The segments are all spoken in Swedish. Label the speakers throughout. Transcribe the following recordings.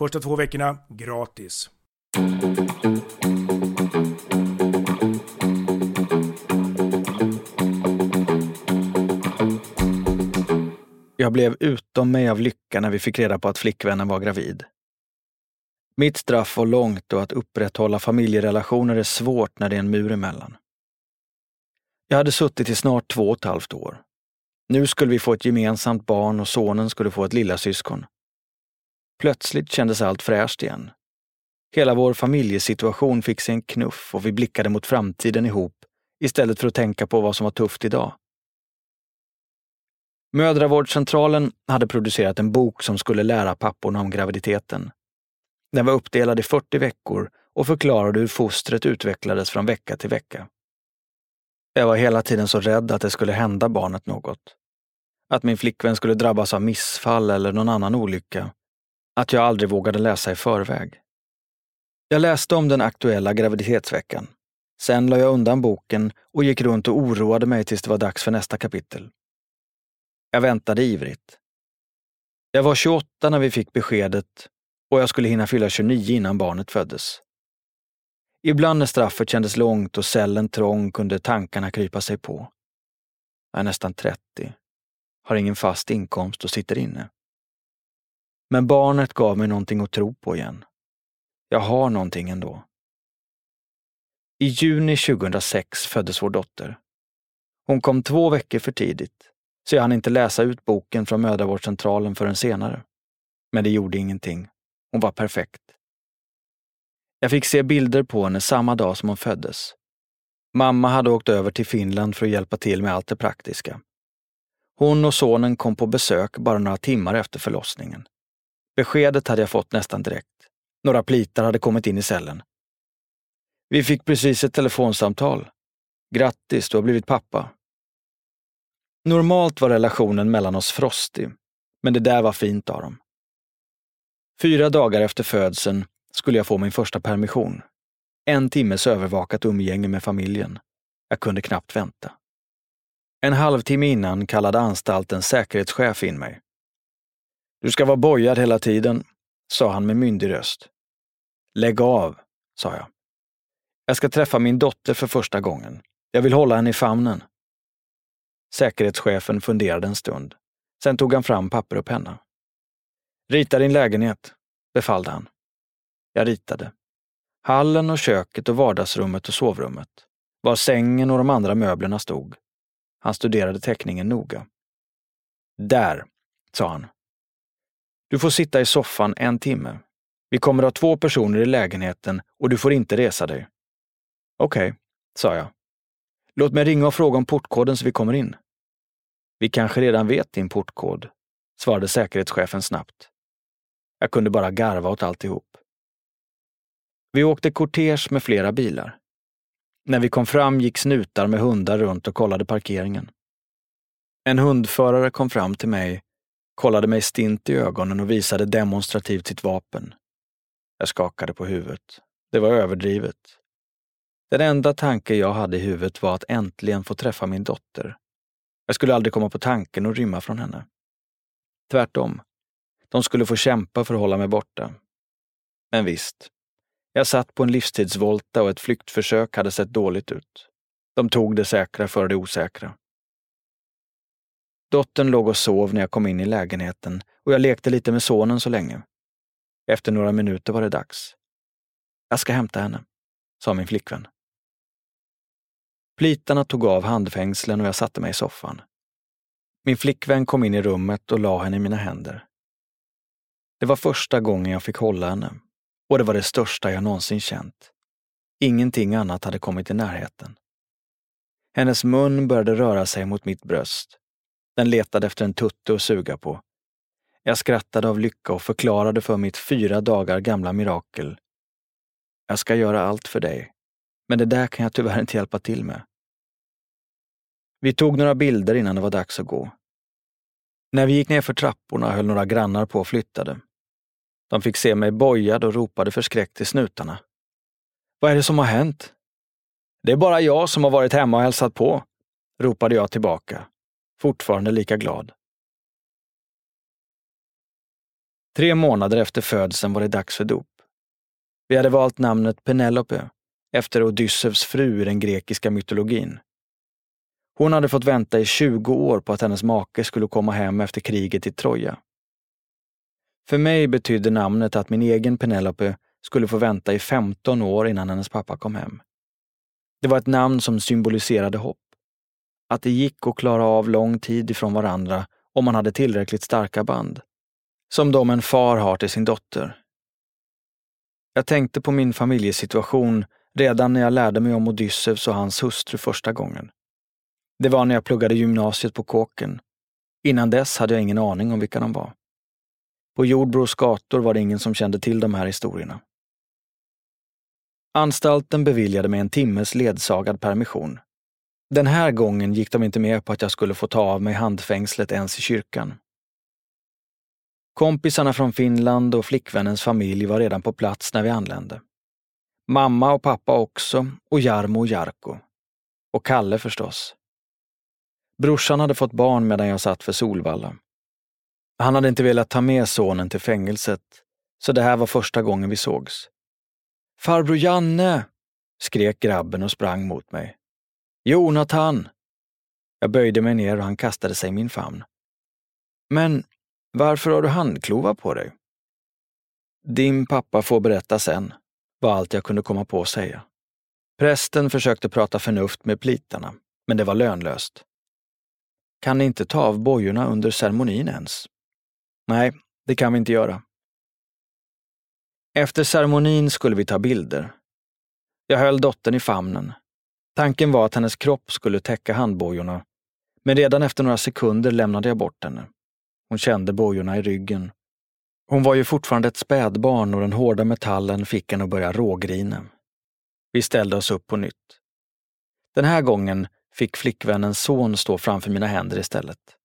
Speaker 1: Första två veckorna gratis.
Speaker 2: Jag blev utom mig av lycka när vi fick reda på att flickvännen var gravid. Mitt straff var långt och att upprätthålla familjerelationer är svårt när det är en mur emellan. Jag hade suttit i snart två och ett halvt år. Nu skulle vi få ett gemensamt barn och sonen skulle få ett lillasyskon. Plötsligt kändes allt fräscht igen. Hela vår familjesituation fick sig en knuff och vi blickade mot framtiden ihop istället för att tänka på vad som var tufft idag. Mödravårdscentralen hade producerat en bok som skulle lära papporna om graviditeten. Den var uppdelad i 40 veckor och förklarade hur fostret utvecklades från vecka till vecka. Jag var hela tiden så rädd att det skulle hända barnet något. Att min flickvän skulle drabbas av missfall eller någon annan olycka. Att jag aldrig vågade läsa i förväg. Jag läste om den aktuella graviditetsveckan. Sen la jag undan boken och gick runt och oroade mig tills det var dags för nästa kapitel. Jag väntade ivrigt. Jag var 28 när vi fick beskedet och jag skulle hinna fylla 29 innan barnet föddes. Ibland när straffet kändes långt och cellen trång kunde tankarna krypa sig på. Jag är nästan 30, har ingen fast inkomst och sitter inne. Men barnet gav mig någonting att tro på igen. Jag har någonting ändå. I juni 2006 föddes vår dotter. Hon kom två veckor för tidigt, så jag hann inte läsa ut boken från mödravårdscentralen förrän senare. Men det gjorde ingenting. Hon var perfekt. Jag fick se bilder på henne samma dag som hon föddes. Mamma hade åkt över till Finland för att hjälpa till med allt det praktiska. Hon och sonen kom på besök bara några timmar efter förlossningen. Beskedet hade jag fått nästan direkt. Några plitar hade kommit in i cellen. Vi fick precis ett telefonsamtal. Grattis, du har blivit pappa. Normalt var relationen mellan oss frostig, men det där var fint av dem. Fyra dagar efter födseln skulle jag få min första permission. En timmes övervakat umgänge med familjen. Jag kunde knappt vänta. En halvtimme innan kallade anstaltens säkerhetschef in mig. Du ska vara bojad hela tiden, sa han med myndig röst. Lägg av, sa jag. Jag ska träffa min dotter för första gången. Jag vill hålla henne i famnen. Säkerhetschefen funderade en stund. Sen tog han fram papper och penna. Rita din lägenhet, befallde han. Jag ritade. Hallen och köket och vardagsrummet och sovrummet. Var sängen och de andra möblerna stod. Han studerade teckningen noga. Där, sa han. Du får sitta i soffan en timme. Vi kommer ha två personer i lägenheten och du får inte resa dig. Okej, okay, sa jag. Låt mig ringa och fråga om portkoden så vi kommer in. Vi kanske redan vet din portkod, svarade säkerhetschefen snabbt. Jag kunde bara garva åt alltihop. Vi åkte kortege med flera bilar. När vi kom fram gick snutar med hundar runt och kollade parkeringen. En hundförare kom fram till mig, kollade mig stint i ögonen och visade demonstrativt sitt vapen. Jag skakade på huvudet. Det var överdrivet. Den enda tanke jag hade i huvudet var att äntligen få träffa min dotter. Jag skulle aldrig komma på tanken att rymma från henne. Tvärtom. De skulle få kämpa för att hålla mig borta. Men visst, jag satt på en livstidsvolta och ett flyktförsök hade sett dåligt ut. De tog det säkra för det osäkra. Dottern låg och sov när jag kom in i lägenheten och jag lekte lite med sonen så länge. Efter några minuter var det dags. Jag ska hämta henne, sa min flickvän. Plitarna tog av handfängslen och jag satte mig i soffan. Min flickvän kom in i rummet och la henne i mina händer. Det var första gången jag fick hålla henne och det var det största jag någonsin känt. Ingenting annat hade kommit i närheten. Hennes mun började röra sig mot mitt bröst. Den letade efter en tutte att suga på. Jag skrattade av lycka och förklarade för mitt fyra dagar gamla mirakel. Jag ska göra allt för dig, men det där kan jag tyvärr inte hjälpa till med. Vi tog några bilder innan det var dags att gå. När vi gick ner för trapporna höll några grannar på och flyttade. De fick se mig bojad och ropade förskräckt till snutarna. Vad är det som har hänt? Det är bara jag som har varit hemma och hälsat på, ropade jag tillbaka, fortfarande lika glad. Tre månader efter födseln var det dags för dop. Vi hade valt namnet Penelope efter Odysseus fru i den grekiska mytologin. Hon hade fått vänta i 20 år på att hennes make skulle komma hem efter kriget i Troja. För mig betydde namnet att min egen Penelope skulle få vänta i 15 år innan hennes pappa kom hem. Det var ett namn som symboliserade hopp. Att det gick att klara av lång tid ifrån varandra om man hade tillräckligt starka band. Som de en far har till sin dotter. Jag tänkte på min familjesituation redan när jag lärde mig om Odysseus och hans hustru första gången. Det var när jag pluggade gymnasiet på Kåken. Innan dess hade jag ingen aning om vilka de var. På Jordbros gator var det ingen som kände till de här historierna. Anstalten beviljade mig en timmes ledsagad permission. Den här gången gick de inte med på att jag skulle få ta av mig handfängslet ens i kyrkan. Kompisarna från Finland och flickvännens familj var redan på plats när vi anlände. Mamma och pappa också, och Jarmo och Jarko. Och Kalle förstås. Brorsan hade fått barn medan jag satt för Solvalla. Han hade inte velat ta med sonen till fängelset, så det här var första gången vi sågs. Farbror Janne! skrek grabben och sprang mot mig. Jonathan! Jag böjde mig ner och han kastade sig i min famn. Men varför har du handklovar på dig? Din pappa får berätta sen, var allt jag kunde komma på att säga. Prästen försökte prata förnuft med plitarna, men det var lönlöst. Kan ni inte ta av bojorna under ceremonin ens? Nej, det kan vi inte göra. Efter ceremonin skulle vi ta bilder. Jag höll dottern i famnen. Tanken var att hennes kropp skulle täcka handbojorna, men redan efter några sekunder lämnade jag bort henne. Hon kände bojorna i ryggen. Hon var ju fortfarande ett spädbarn och den hårda metallen fick henne att börja rågrina. Vi ställde oss upp på nytt. Den här gången fick flickvännens son stå framför mina händer istället.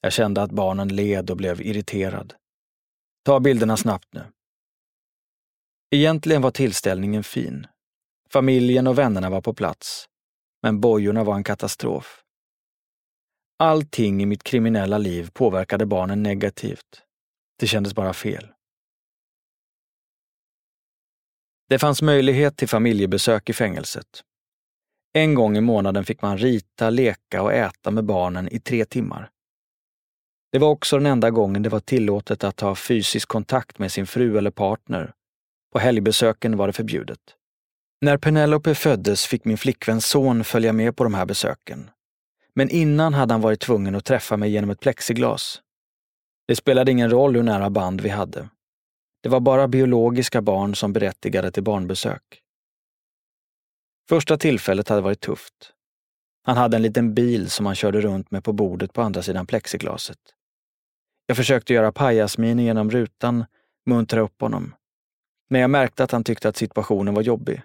Speaker 2: Jag kände att barnen led och blev irriterad. Ta bilderna snabbt nu. Egentligen var tillställningen fin. Familjen och vännerna var på plats. Men bojorna var en katastrof. Allting i mitt kriminella liv påverkade barnen negativt. Det kändes bara fel. Det fanns möjlighet till familjebesök i fängelset. En gång i månaden fick man rita, leka och äta med barnen i tre timmar. Det var också den enda gången det var tillåtet att ha fysisk kontakt med sin fru eller partner. På helgbesöken var det förbjudet. När Penelope föddes fick min flickväns son följa med på de här besöken. Men innan hade han varit tvungen att träffa mig genom ett plexiglas. Det spelade ingen roll hur nära band vi hade. Det var bara biologiska barn som berättigade till barnbesök. Första tillfället hade varit tufft. Han hade en liten bil som han körde runt med på bordet på andra sidan plexiglaset. Jag försökte göra pajasminer genom rutan, muntra upp honom. Men jag märkte att han tyckte att situationen var jobbig.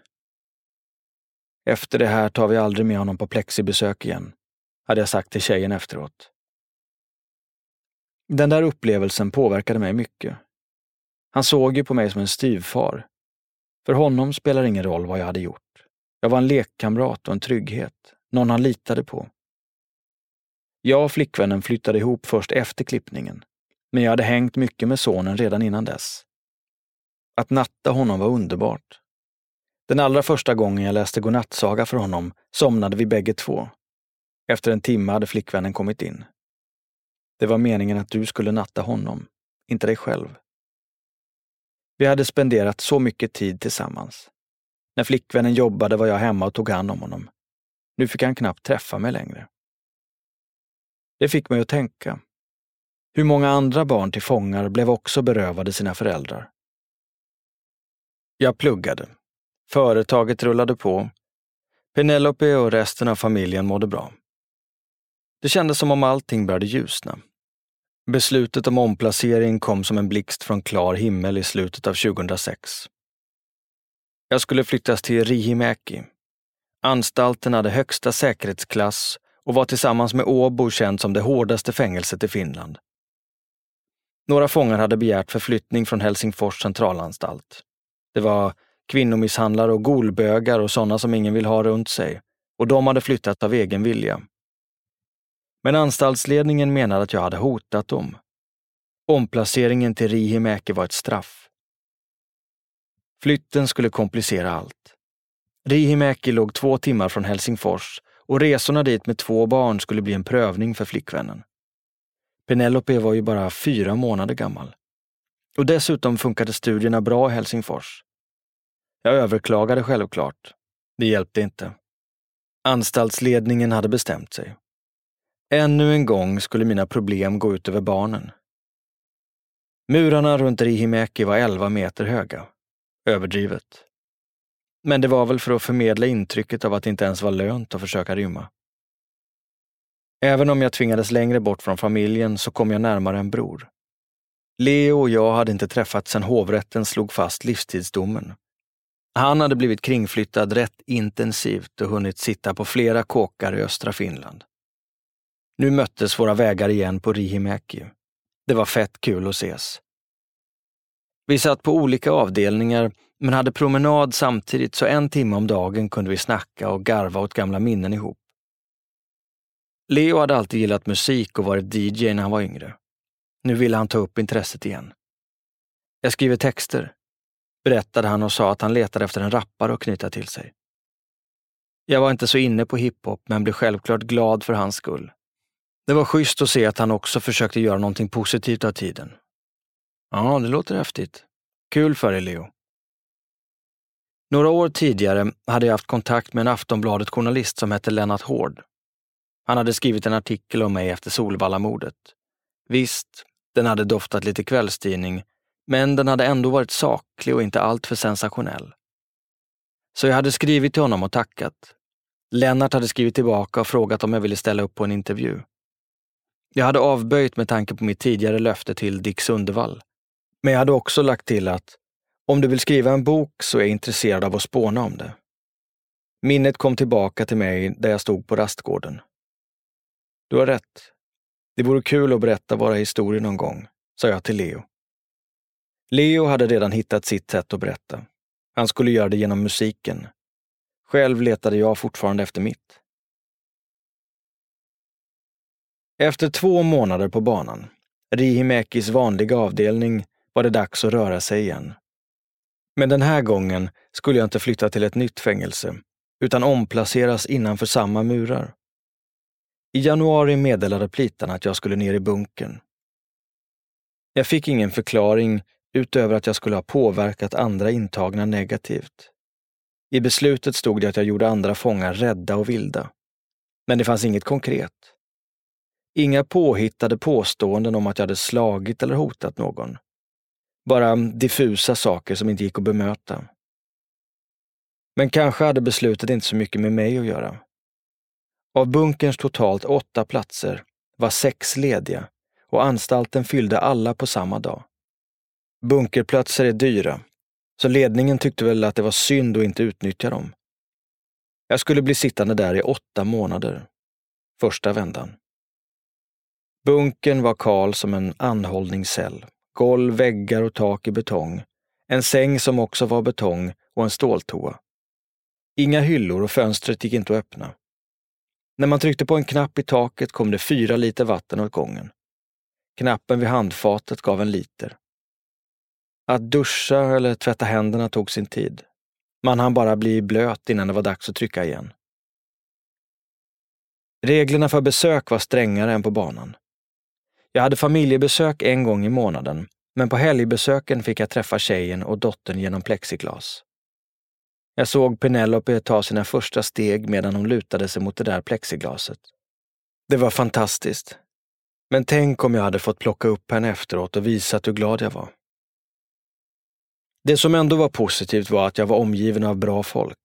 Speaker 2: Efter det här tar vi aldrig med honom på plexibesök igen, hade jag sagt till tjejen efteråt. Den där upplevelsen påverkade mig mycket. Han såg ju på mig som en styvfar. För honom spelar det ingen roll vad jag hade gjort. Jag var en lekkamrat och en trygghet, någon han litade på. Jag och flickvännen flyttade ihop först efter klippningen, men jag hade hängt mycket med sonen redan innan dess. Att natta honom var underbart. Den allra första gången jag läste godnattsaga för honom somnade vi bägge två. Efter en timme hade flickvännen kommit in. Det var meningen att du skulle natta honom, inte dig själv. Vi hade spenderat så mycket tid tillsammans. När flickvännen jobbade var jag hemma och tog hand om honom. Nu fick han knappt träffa mig längre. Det fick mig att tänka. Hur många andra barn till fångar blev också berövade sina föräldrar? Jag pluggade. Företaget rullade på. Penelope och resten av familjen mådde bra. Det kändes som om allting började ljusna. Beslutet om omplacering kom som en blixt från klar himmel i slutet av 2006. Jag skulle flyttas till Rihimäki. Anstalten hade högsta säkerhetsklass och var tillsammans med Åbo känd som det hårdaste fängelset i Finland. Några fångar hade begärt förflyttning från Helsingfors centralanstalt. Det var kvinnomisshandlare och golbögar och sådana som ingen vill ha runt sig. Och de hade flyttat av egen vilja. Men anstaltsledningen menade att jag hade hotat dem. Omplaceringen till Rihimäki var ett straff. Flytten skulle komplicera allt. Rihimäki låg två timmar från Helsingfors och resorna dit med två barn skulle bli en prövning för flickvännen. Penelope var ju bara fyra månader gammal. Och dessutom funkade studierna bra i Helsingfors. Jag överklagade självklart. Det hjälpte inte. Anstaltsledningen hade bestämt sig. Ännu en gång skulle mina problem gå ut över barnen. Murarna runt Rihimäki var 11 meter höga. Överdrivet. Men det var väl för att förmedla intrycket av att det inte ens var lönt att försöka rymma. Även om jag tvingades längre bort från familjen så kom jag närmare en bror. Leo och jag hade inte träffats sedan hovrätten slog fast livstidsdomen. Han hade blivit kringflyttad rätt intensivt och hunnit sitta på flera kåkar i östra Finland. Nu möttes våra vägar igen på Rihimäki. Det var fett kul att ses. Vi satt på olika avdelningar men hade promenad samtidigt så en timme om dagen kunde vi snacka och garva åt gamla minnen ihop. Leo hade alltid gillat musik och varit DJ när han var yngre. Nu ville han ta upp intresset igen. Jag skriver texter, berättade han och sa att han letade efter en rappare att knyta till sig. Jag var inte så inne på hiphop, men blev självklart glad för hans skull. Det var schysst att se att han också försökte göra någonting positivt av tiden. Ja, det låter häftigt. Kul för dig, Leo. Några år tidigare hade jag haft kontakt med en Aftonbladet-journalist som hette Lennart Hård. Han hade skrivit en artikel om mig efter Solvallamordet. Visst, den hade doftat lite kvällstidning, men den hade ändå varit saklig och inte alltför sensationell. Så jag hade skrivit till honom och tackat. Lennart hade skrivit tillbaka och frågat om jag ville ställa upp på en intervju. Jag hade avböjt med tanke på mitt tidigare löfte till Dick Sundevall. Men jag hade också lagt till att om du vill skriva en bok så är jag intresserad av att spåna om det. Minnet kom tillbaka till mig där jag stod på rastgården. Du har rätt. Det vore kul att berätta våra historier någon gång, sa jag till Leo. Leo hade redan hittat sitt sätt att berätta. Han skulle göra det genom musiken. Själv letade jag fortfarande efter mitt. Efter två månader på banan, Rihimäkis vanliga avdelning, var det dags att röra sig igen. Men den här gången skulle jag inte flytta till ett nytt fängelse, utan omplaceras innanför samma murar. I januari meddelade plitarna att jag skulle ner i bunkern. Jag fick ingen förklaring utöver att jag skulle ha påverkat andra intagna negativt. I beslutet stod det att jag gjorde andra fångar rädda och vilda. Men det fanns inget konkret. Inga påhittade påståenden om att jag hade slagit eller hotat någon. Bara diffusa saker som inte gick att bemöta. Men kanske hade beslutet inte så mycket med mig att göra. Av bunkerns totalt åtta platser var sex lediga och anstalten fyllde alla på samma dag. Bunkerplatser är dyra, så ledningen tyckte väl att det var synd att inte utnyttja dem. Jag skulle bli sittande där i åtta månader. Första vändan. Bunkern var kal som en anhållningscell. Golv, väggar och tak i betong. En säng som också var betong och en ståltoa. Inga hyllor och fönstret gick inte att öppna. När man tryckte på en knapp i taket kom det fyra liter vatten åt gången. Knappen vid handfatet gav en liter. Att duscha eller tvätta händerna tog sin tid. Man hann bara bli blöt innan det var dags att trycka igen. Reglerna för besök var strängare än på banan. Jag hade familjebesök en gång i månaden, men på helgbesöken fick jag träffa tjejen och dottern genom plexiglas. Jag såg Penelope ta sina första steg medan hon lutade sig mot det där plexiglaset. Det var fantastiskt. Men tänk om jag hade fått plocka upp henne efteråt och visat hur glad jag var. Det som ändå var positivt var att jag var omgiven av bra folk.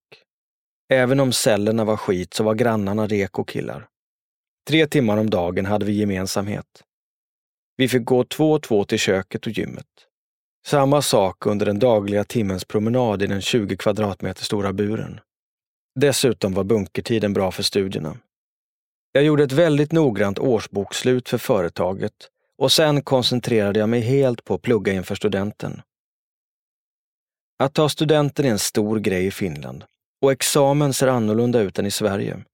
Speaker 2: Även om cellerna var skit så var grannarna reko-killar. Tre timmar om dagen hade vi gemensamhet. Vi fick gå två och två till köket och gymmet. Samma sak under den dagliga timmens promenad i den 20 kvadratmeter stora buren. Dessutom var bunkertiden bra för studierna. Jag gjorde ett väldigt noggrant årsbokslut för företaget och sen koncentrerade jag mig helt på att plugga inför studenten. Att ta studenten är en stor grej i Finland och examen ser annorlunda ut än i Sverige.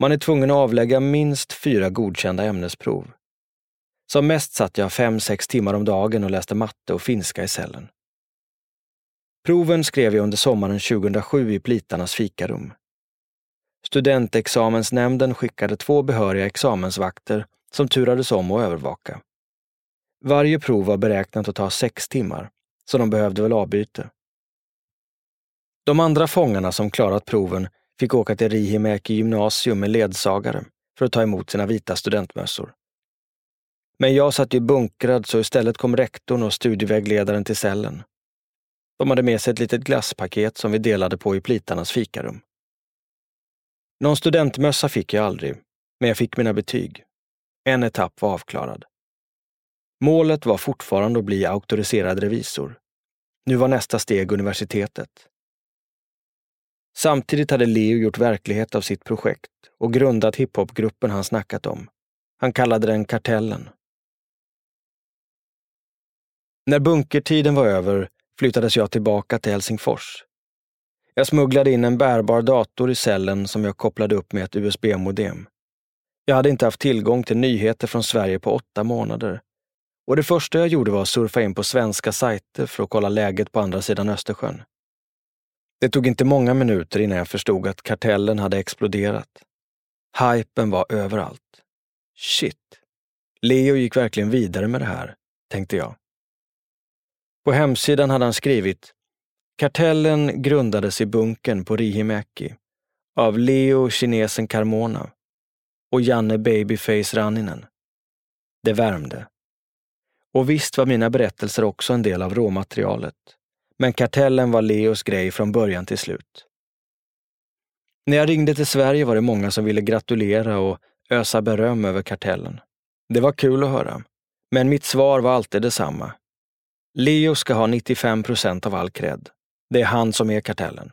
Speaker 2: Man är tvungen att avlägga minst fyra godkända ämnesprov. Som mest satt jag fem, sex timmar om dagen och läste matte och finska i cellen. Proven skrev jag under sommaren 2007 i plitarnas fikarum. Studentexamensnämnden skickade två behöriga examensvakter som turades om att övervaka. Varje prov var beräknat att ta sex timmar, så de behövde väl avbyte. De andra fångarna som klarat proven fick åka till Rihimäki gymnasium med ledsagare för att ta emot sina vita studentmössor. Men jag satt ju bunkrad så istället kom rektorn och studievägledaren till cellen. De hade med sig ett litet glasspaket som vi delade på i plitarnas fikarum. Någon studentmössa fick jag aldrig, men jag fick mina betyg. En etapp var avklarad. Målet var fortfarande att bli auktoriserad revisor. Nu var nästa steg universitetet. Samtidigt hade Leo gjort verklighet av sitt projekt och grundat hiphopgruppen han snackat om. Han kallade den Kartellen. När bunkertiden var över flyttades jag tillbaka till Helsingfors. Jag smugglade in en bärbar dator i cellen som jag kopplade upp med ett USB-modem. Jag hade inte haft tillgång till nyheter från Sverige på åtta månader. Och det första jag gjorde var att surfa in på svenska sajter för att kolla läget på andra sidan Östersjön. Det tog inte många minuter innan jag förstod att kartellen hade exploderat. Hypen var överallt. Shit. Leo gick verkligen vidare med det här, tänkte jag. På hemsidan hade han skrivit Kartellen grundades i bunkern på Rihimäki av Leo kinesen Carmona och Janne Babyface Ranninen. Det värmde. Och visst var mina berättelser också en del av råmaterialet. Men kartellen var Leos grej från början till slut. När jag ringde till Sverige var det många som ville gratulera och ösa beröm över kartellen. Det var kul att höra. Men mitt svar var alltid detsamma. Leo ska ha 95 procent av all cred. Det är han som är kartellen.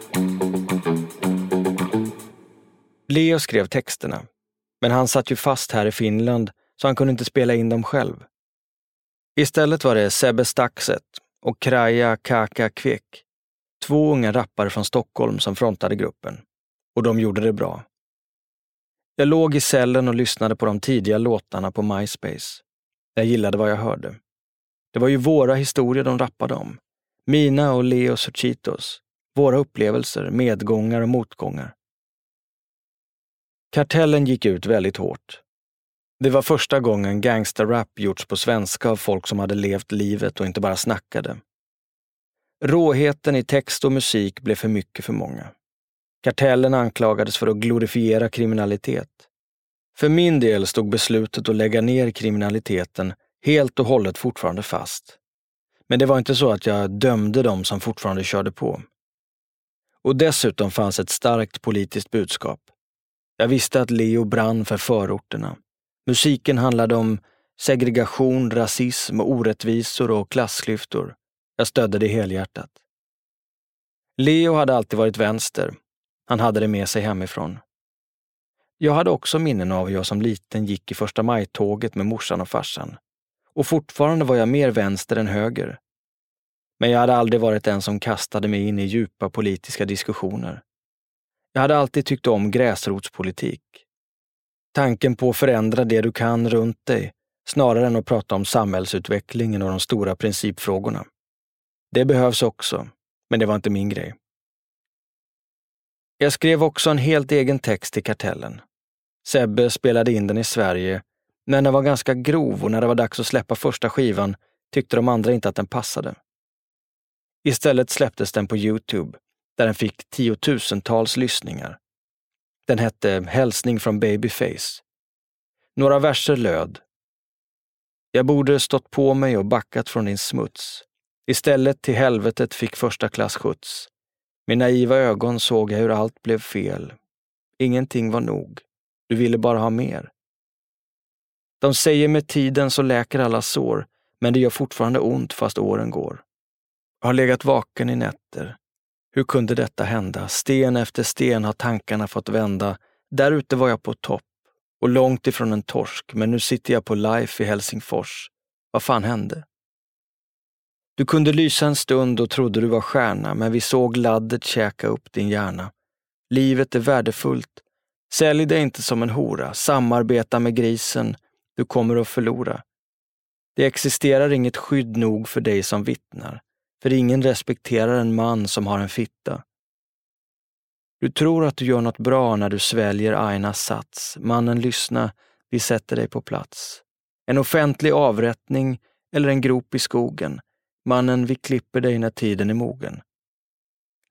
Speaker 2: Leo skrev texterna, men han satt ju fast här i Finland så han kunde inte spela in dem själv. Istället var det Sebbe Staxet och Kraja Kaka Kvek, två unga rappare från Stockholm som frontade gruppen. Och de gjorde det bra. Jag låg i cellen och lyssnade på de tidiga låtarna på MySpace. Jag gillade vad jag hörde. Det var ju våra historier de rappade om. Mina och Leos och Chitos. Våra upplevelser, medgångar och motgångar. Kartellen gick ut väldigt hårt. Det var första gången gangsterrap gjorts på svenska av folk som hade levt livet och inte bara snackade. Råheten i text och musik blev för mycket för många. Kartellen anklagades för att glorifiera kriminalitet. För min del stod beslutet att lägga ner kriminaliteten helt och hållet fortfarande fast. Men det var inte så att jag dömde dem som fortfarande körde på. Och dessutom fanns ett starkt politiskt budskap. Jag visste att Leo brann för förorterna. Musiken handlade om segregation, rasism, orättvisor och klassklyftor. Jag stödde det helhjärtat. Leo hade alltid varit vänster. Han hade det med sig hemifrån. Jag hade också minnen av hur jag som liten gick i första maj-tåget med morsan och farsan. Och fortfarande var jag mer vänster än höger. Men jag hade aldrig varit den som kastade mig in i djupa politiska diskussioner. Jag hade alltid tyckt om gräsrotspolitik. Tanken på att förändra det du kan runt dig, snarare än att prata om samhällsutvecklingen och de stora principfrågorna. Det behövs också, men det var inte min grej. Jag skrev också en helt egen text till Kartellen. Sebbe spelade in den i Sverige, men den var ganska grov och när det var dags att släppa första skivan tyckte de andra inte att den passade. Istället släpptes den på Youtube där den fick tiotusentals lyssningar. Den hette Hälsning från Babyface. Några verser löd. Jag borde stått på mig och backat från din smuts. Istället till helvetet fick första klass skjuts. Med naiva ögon såg jag hur allt blev fel. Ingenting var nog. Du ville bara ha mer. De säger med tiden så läker alla sår, men det gör fortfarande ont fast åren går. Jag har legat vaken i nätter, hur kunde detta hända? Sten efter sten har tankarna fått vända. Där ute var jag på topp och långt ifrån en torsk, men nu sitter jag på Life i Helsingfors. Vad fan hände? Du kunde lysa en stund och trodde du var stjärna, men vi såg laddet käka upp din hjärna. Livet är värdefullt. Sälj dig inte som en hora. Samarbeta med grisen. Du kommer att förlora. Det existerar inget skydd nog för dig som vittnar. För ingen respekterar en man som har en fitta. Du tror att du gör något bra när du sväljer Ainas sats. Mannen lyssna, vi sätter dig på plats. En offentlig avrättning eller en grop i skogen. Mannen, vi klipper dig när tiden är mogen.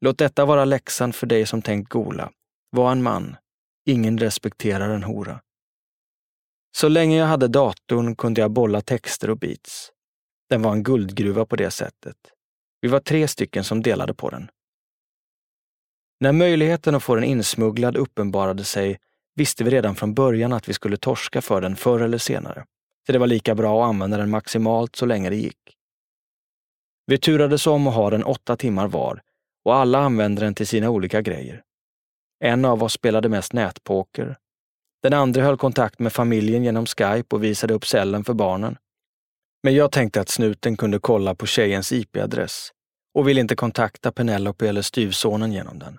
Speaker 2: Låt detta vara läxan för dig som tänkt gola. Var en man. Ingen respekterar en hora. Så länge jag hade datorn kunde jag bolla texter och beats. Den var en guldgruva på det sättet. Vi var tre stycken som delade på den. När möjligheten att få den insmugglad uppenbarade sig visste vi redan från början att vi skulle torska för den förr eller senare. Så det var lika bra att använda den maximalt så länge det gick. Vi turades om att ha den åtta timmar var och alla använde den till sina olika grejer. En av oss spelade mest nätpoker. Den andra höll kontakt med familjen genom Skype och visade upp cellen för barnen. Men jag tänkte att snuten kunde kolla på tjejens IP-adress och ville inte kontakta Penelope eller styvsonen genom den.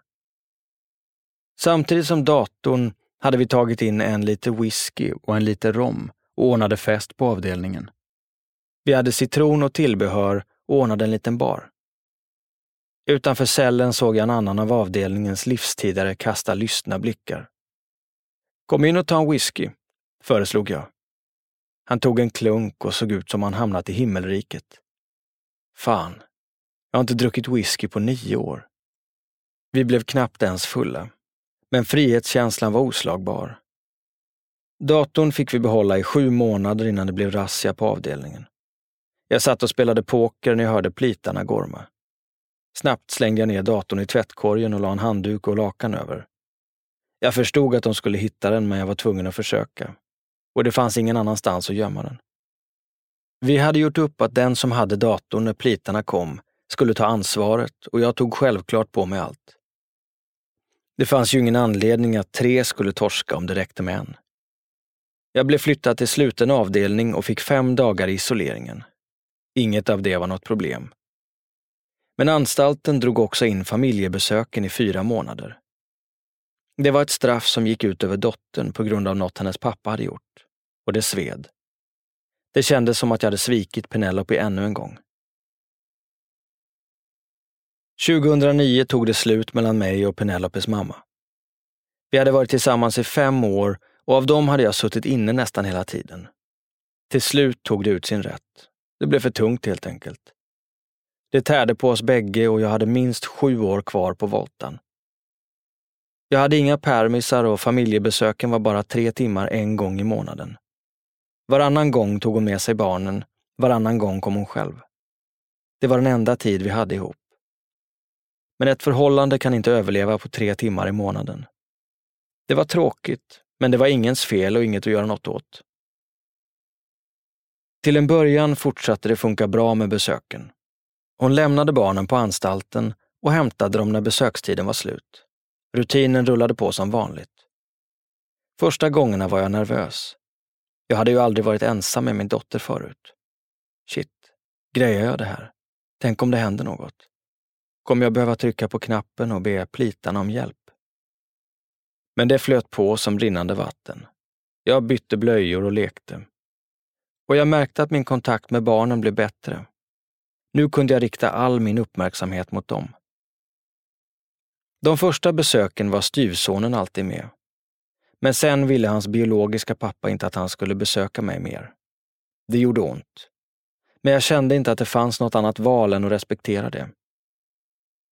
Speaker 2: Samtidigt som datorn hade vi tagit in en liter whisky och en liter rom och ordnade fest på avdelningen. Vi hade citron och tillbehör och ordnade en liten bar. Utanför cellen såg jag en annan av avdelningens livstidare kasta lystna blickar. Kom in och ta en whisky, föreslog jag. Han tog en klunk och såg ut som han hamnat i himmelriket. Fan, jag har inte druckit whisky på nio år. Vi blev knappt ens fulla, men frihetskänslan var oslagbar. Datorn fick vi behålla i sju månader innan det blev razzia på avdelningen. Jag satt och spelade poker när jag hörde plitarna gorma. Snabbt slängde jag ner datorn i tvättkorgen och la en handduk och lakan över. Jag förstod att de skulle hitta den, men jag var tvungen att försöka. Och det fanns ingen annanstans att gömma den. Vi hade gjort upp att den som hade datorn när plitarna kom skulle ta ansvaret och jag tog självklart på mig allt. Det fanns ju ingen anledning att tre skulle torska om det räckte med en. Jag blev flyttad till sluten avdelning och fick fem dagar i isoleringen. Inget av det var något problem. Men anstalten drog också in familjebesöken i fyra månader. Det var ett straff som gick ut över dottern på grund av något hennes pappa hade gjort. Och det sved. Det kändes som att jag hade svikit Penelope ännu en gång. 2009 tog det slut mellan mig och Penelopes mamma. Vi hade varit tillsammans i fem år och av dem hade jag suttit inne nästan hela tiden. Till slut tog det ut sin rätt. Det blev för tungt helt enkelt. Det tärde på oss bägge och jag hade minst sju år kvar på voltan. Jag hade inga permisar och familjebesöken var bara tre timmar en gång i månaden. Varannan gång tog hon med sig barnen, varannan gång kom hon själv. Det var den enda tid vi hade ihop. Men ett förhållande kan inte överleva på tre timmar i månaden. Det var tråkigt, men det var ingens fel och inget att göra något åt. Till en början fortsatte det funka bra med besöken. Hon lämnade barnen på anstalten och hämtade dem när besökstiden var slut. Rutinen rullade på som vanligt. Första gångerna var jag nervös. Jag hade ju aldrig varit ensam med min dotter förut. Shit, grejar jag det här? Tänk om det händer något? Kommer jag behöva trycka på knappen och be plitarna om hjälp? Men det flöt på som rinnande vatten. Jag bytte blöjor och lekte. Och jag märkte att min kontakt med barnen blev bättre. Nu kunde jag rikta all min uppmärksamhet mot dem. De första besöken var styvsonen alltid med. Men sen ville hans biologiska pappa inte att han skulle besöka mig mer. Det gjorde ont. Men jag kände inte att det fanns något annat val än att respektera det.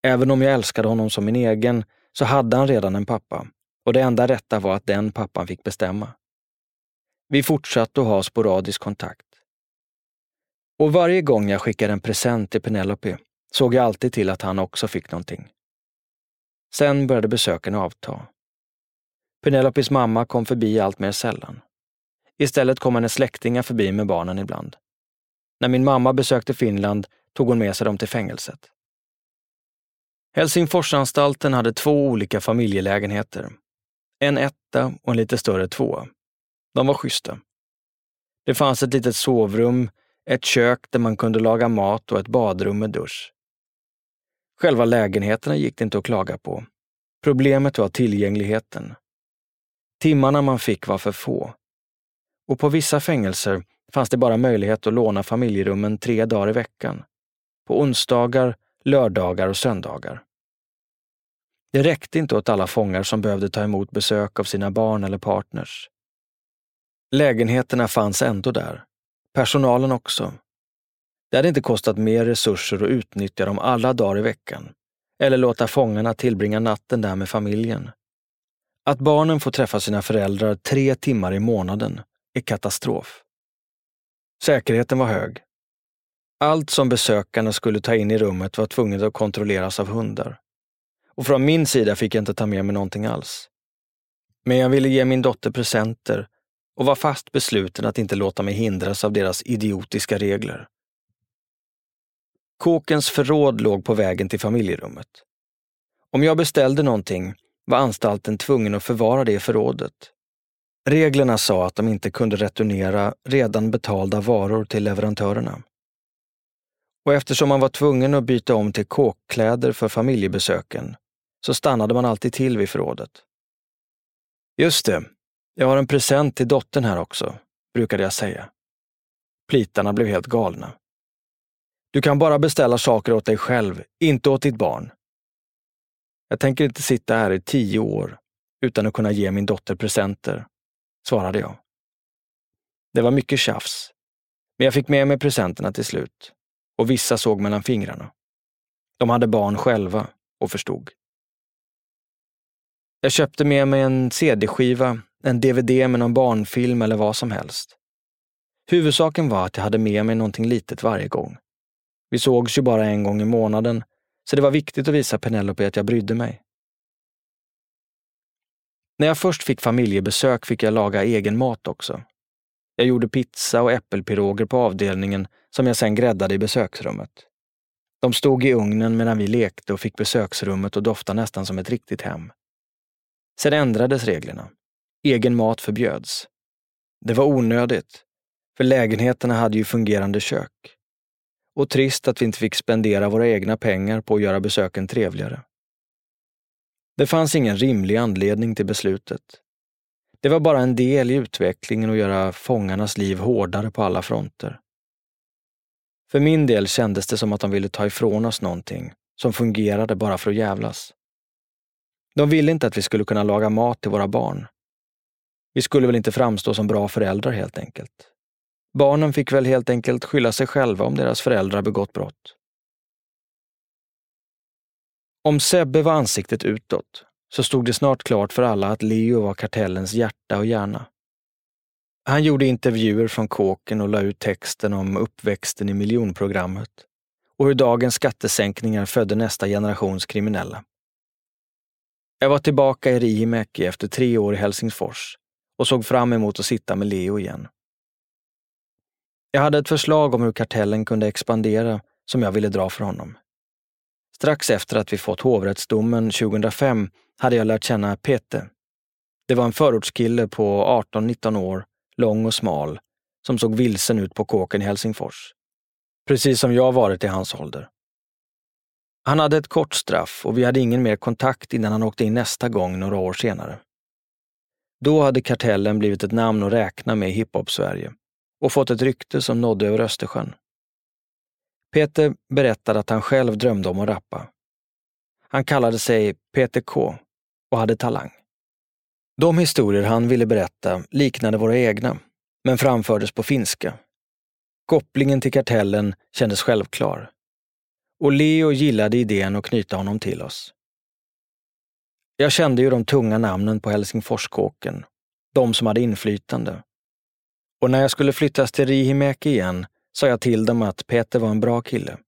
Speaker 2: Även om jag älskade honom som min egen så hade han redan en pappa och det enda rätta var att den pappan fick bestämma. Vi fortsatte att ha sporadisk kontakt. Och varje gång jag skickade en present till Penelope såg jag alltid till att han också fick någonting. Sen började besöken avta. Penelopes mamma kom förbi allt mer sällan. Istället kom hennes släktingar förbi med barnen ibland. När min mamma besökte Finland tog hon med sig dem till fängelset. Helsingforsanstalten hade två olika familjelägenheter. En etta och en lite större tvåa. De var schyssta. Det fanns ett litet sovrum, ett kök där man kunde laga mat och ett badrum med dusch. Själva lägenheterna gick det inte att klaga på. Problemet var tillgängligheten. Timmarna man fick var för få. Och på vissa fängelser fanns det bara möjlighet att låna familjerummen tre dagar i veckan. På onsdagar, lördagar och söndagar. Det räckte inte åt alla fångar som behövde ta emot besök av sina barn eller partners. Lägenheterna fanns ändå där. Personalen också. Det hade inte kostat mer resurser att utnyttja dem alla dagar i veckan. Eller låta fångarna tillbringa natten där med familjen. Att barnen får träffa sina föräldrar tre timmar i månaden är katastrof. Säkerheten var hög. Allt som besökarna skulle ta in i rummet var tvunget att kontrolleras av hundar. Och från min sida fick jag inte ta med mig någonting alls. Men jag ville ge min dotter presenter och var fast besluten att inte låta mig hindras av deras idiotiska regler. Kåkens förråd låg på vägen till familjerummet. Om jag beställde någonting var anstalten tvungen att förvara det i förrådet. Reglerna sa att de inte kunde returnera redan betalda varor till leverantörerna. Och eftersom man var tvungen att byta om till kåkkläder för familjebesöken så stannade man alltid till vid förrådet. Just det, jag har en present till dottern här också, brukade jag säga. Plitarna blev helt galna. Du kan bara beställa saker åt dig själv, inte åt ditt barn. Jag tänker inte sitta här i tio år utan att kunna ge min dotter presenter, svarade jag. Det var mycket tjafs, men jag fick med mig presenterna till slut och vissa såg mellan fingrarna. De hade barn själva och förstod. Jag köpte med mig en CD-skiva, en DVD med någon barnfilm eller vad som helst. Huvudsaken var att jag hade med mig någonting litet varje gång. Vi sågs ju bara en gång i månaden, så det var viktigt att visa Penelope att jag brydde mig. När jag först fick familjebesök fick jag laga egen mat också. Jag gjorde pizza och äppelpiroger på avdelningen som jag sen gräddade i besöksrummet. De stod i ugnen medan vi lekte och fick besöksrummet att dofta nästan som ett riktigt hem. Sen ändrades reglerna. Egen mat förbjöds. Det var onödigt, för lägenheterna hade ju fungerande kök. Och trist att vi inte fick spendera våra egna pengar på att göra besöken trevligare. Det fanns ingen rimlig anledning till beslutet. Det var bara en del i utvecklingen att göra fångarnas liv hårdare på alla fronter. För min del kändes det som att de ville ta ifrån oss någonting som fungerade bara för att jävlas. De ville inte att vi skulle kunna laga mat till våra barn. Vi skulle väl inte framstå som bra föräldrar helt enkelt. Barnen fick väl helt enkelt skylla sig själva om deras föräldrar begått brott. Om Sebbe var ansiktet utåt så stod det snart klart för alla att Leo var kartellens hjärta och hjärna. Han gjorde intervjuer från kåken och la ut texten om uppväxten i miljonprogrammet och hur dagens skattesänkningar födde nästa generations kriminella. Jag var tillbaka i Riihimäki efter tre år i Helsingfors och såg fram emot att sitta med Leo igen. Jag hade ett förslag om hur kartellen kunde expandera som jag ville dra för honom. Strax efter att vi fått hovrättsdomen 2005 hade jag lärt känna Pete. Det var en förortskille på 18-19 år, lång och smal, som såg vilsen ut på kåken i Helsingfors. Precis som jag varit i hans ålder. Han hade ett kort straff och vi hade ingen mer kontakt innan han åkte in nästa gång några år senare. Då hade kartellen blivit ett namn att räkna med i hiphop-Sverige och fått ett rykte som nådde över Östersjön. Peter berättade att han själv drömde om att rappa. Han kallade sig Peter K och hade talang. De historier han ville berätta liknade våra egna, men framfördes på finska. Kopplingen till kartellen kändes självklar. Och Leo gillade idén att knyta honom till oss. Jag kände ju de tunga namnen på Helsingforskåken, de som hade inflytande. Och när jag skulle flyttas till Rihimäki igen sa jag till dem att Peter var en bra kille.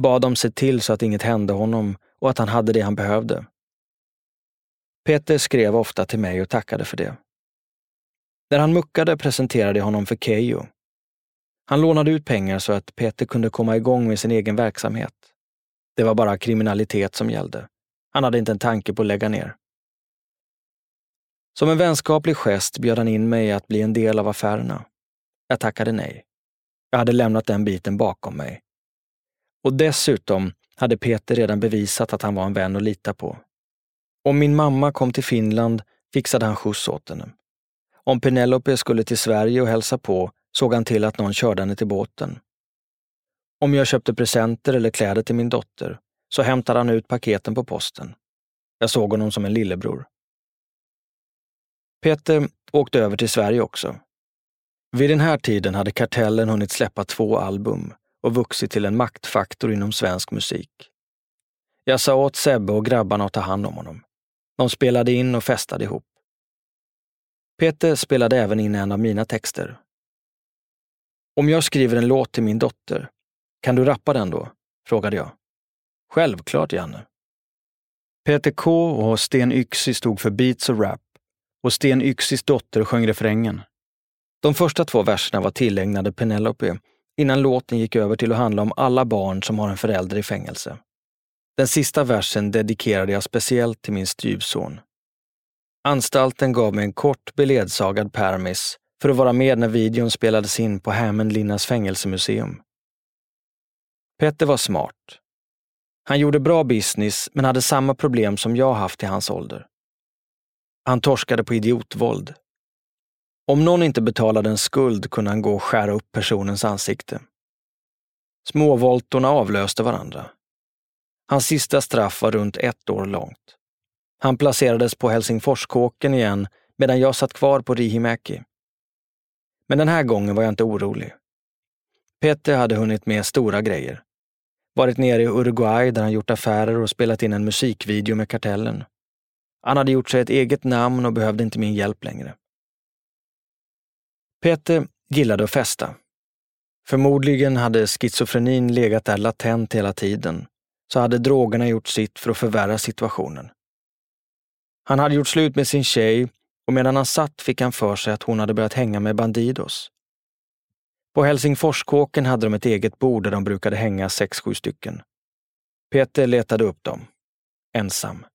Speaker 2: Bad dem se till så att inget hände honom och att han hade det han behövde. Peter skrev ofta till mig och tackade för det. När han muckade presenterade jag honom för Keyyo. Han lånade ut pengar så att Peter kunde komma igång med sin egen verksamhet. Det var bara kriminalitet som gällde. Han hade inte en tanke på att lägga ner. Som en vänskaplig gest bjöd han in mig att bli en del av affärerna. Jag tackade nej. Jag hade lämnat den biten bakom mig. Och dessutom hade Peter redan bevisat att han var en vän att lita på. Om min mamma kom till Finland fixade han skjuts åt henne. Om Penelope skulle till Sverige och hälsa på såg han till att någon körde henne till båten. Om jag köpte presenter eller kläder till min dotter så hämtade han ut paketen på posten. Jag såg honom som en lillebror. Peter åkte över till Sverige också. Vid den här tiden hade Kartellen hunnit släppa två album och vuxit till en maktfaktor inom svensk musik. Jag sa åt Sebbe och grabbarna att ta hand om honom. De spelade in och festade ihop. Peter spelade även in en av mina texter. Om jag skriver en låt till min dotter, kan du rappa den då? frågade jag. Självklart, Janne. Peter K och Sten Yxi stod för beats och rap och Sten Yxis dotter sjöng refrängen. De första två verserna var tillägnade Penelope innan låten gick över till att handla om alla barn som har en förälder i fängelse. Den sista versen dedikerade jag speciellt till min styvson. Anstalten gav mig en kort beledsagad permis för att vara med när videon spelades in på Hämeenlinnas fängelsemuseum. Petter var smart. Han gjorde bra business men hade samma problem som jag haft i hans ålder. Han torskade på idiotvåld. Om någon inte betalade en skuld kunde han gå och skära upp personens ansikte. Småvoltorna avlöste varandra. Hans sista straff var runt ett år långt. Han placerades på Helsingforskåken igen medan jag satt kvar på Rihimäki. Men den här gången var jag inte orolig. Peter hade hunnit med stora grejer. Varit nere i Uruguay där han gjort affärer och spelat in en musikvideo med Kartellen. Han hade gjort sig ett eget namn och behövde inte min hjälp längre. Peter gillade att festa. Förmodligen hade schizofrenin legat där latent hela tiden, så hade drogerna gjort sitt för att förvärra situationen. Han hade gjort slut med sin tjej och medan han satt fick han för sig att hon hade börjat hänga med Bandidos. På Helsingforskåken hade de ett eget bord där de brukade hänga sex, sju stycken. Peter letade upp dem, ensam.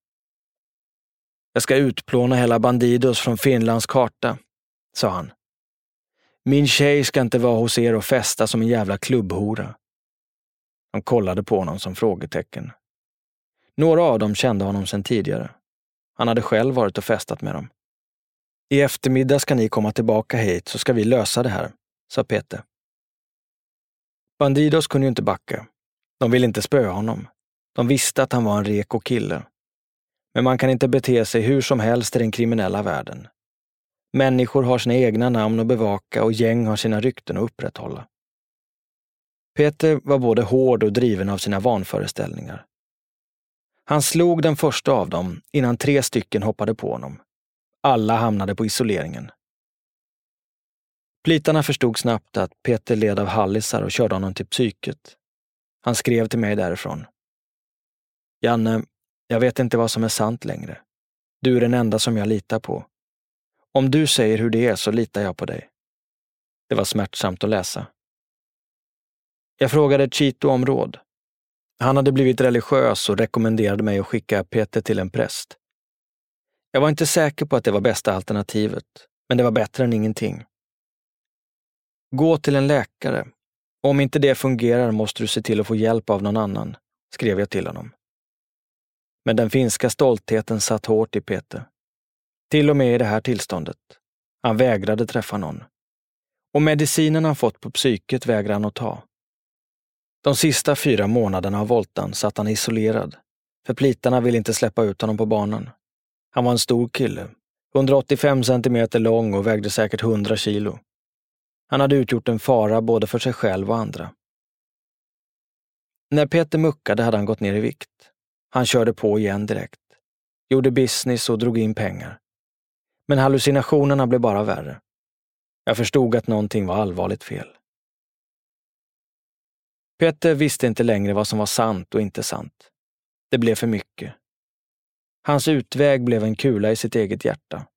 Speaker 2: Jag ska utplåna hela Bandidos från Finlands karta, sa han. Min tjej ska inte vara hos er och festa som en jävla klubbhora. De kollade på honom som frågetecken. Några av dem kände honom sedan tidigare. Han hade själv varit och festat med dem. I eftermiddag ska ni komma tillbaka hit så ska vi lösa det här, sa Peter. Bandidos kunde ju inte backa. De ville inte spöa honom. De visste att han var en reko kille. Men man kan inte bete sig hur som helst i den kriminella världen. Människor har sina egna namn att bevaka och gäng har sina rykten att upprätthålla. Peter var både hård och driven av sina vanföreställningar. Han slog den första av dem innan tre stycken hoppade på honom. Alla hamnade på isoleringen. Plitarna förstod snabbt att Peter led av hallisar och körde honom till psyket. Han skrev till mig därifrån. Janne, jag vet inte vad som är sant längre. Du är den enda som jag litar på. Om du säger hur det är så litar jag på dig. Det var smärtsamt att läsa. Jag frågade Chito om råd. Han hade blivit religiös och rekommenderade mig att skicka Peter till en präst. Jag var inte säker på att det var bästa alternativet, men det var bättre än ingenting. Gå till en läkare. Om inte det fungerar måste du se till att få hjälp av någon annan, skrev jag till honom. Men den finska stoltheten satt hårt i Peter. Till och med i det här tillståndet. Han vägrade träffa någon. Och medicinen han fått på psyket vägrade han att ta. De sista fyra månaderna av voltan satt han isolerad, för plitarna ville inte släppa ut honom på banan. Han var en stor kille, 185 centimeter lång och vägde säkert 100 kilo. Han hade utgjort en fara både för sig själv och andra. När Peter muckade hade han gått ner i vikt. Han körde på igen direkt. Gjorde business och drog in pengar. Men hallucinationerna blev bara värre. Jag förstod att någonting var allvarligt fel. Peter visste inte längre vad som var sant och inte sant. Det blev för mycket. Hans utväg blev en kula i sitt eget hjärta.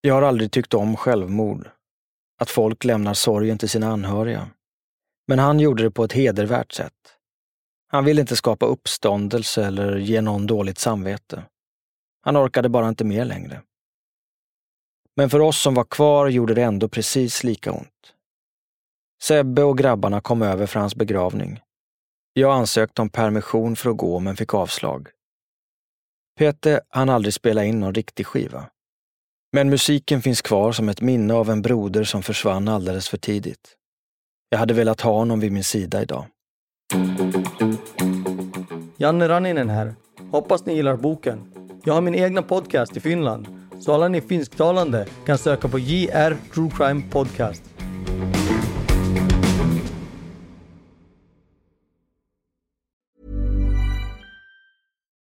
Speaker 2: Jag har aldrig tyckt om självmord. Att folk lämnar sorgen till sina anhöriga. Men han gjorde det på ett hedervärt sätt. Han ville inte skapa uppståndelse eller ge någon dåligt samvete. Han orkade bara inte mer längre. Men för oss som var kvar gjorde det ändå precis lika ont. Sebbe och grabbarna kom över för hans begravning. Jag ansökte om permission för att gå men fick avslag. Peter hann aldrig spela in någon riktig skiva. Men musiken finns kvar som ett minne av en broder som försvann alldeles för tidigt. Jag hade velat ha honom vid min sida idag.
Speaker 3: Janne Ranninen här. Hoppas ni gillar boken. Jag har min egna podcast i Finland, så alla ni finsktalande kan söka på JR True Crime Podcast.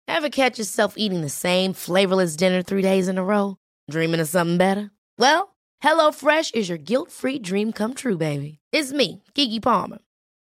Speaker 4: Ever catch yourself eating the same flavorless dinner three days in a row? Dreaming of something better? Well, HelloFresh is your guilt-free dream come true, baby. It's me, Gigi Palmer.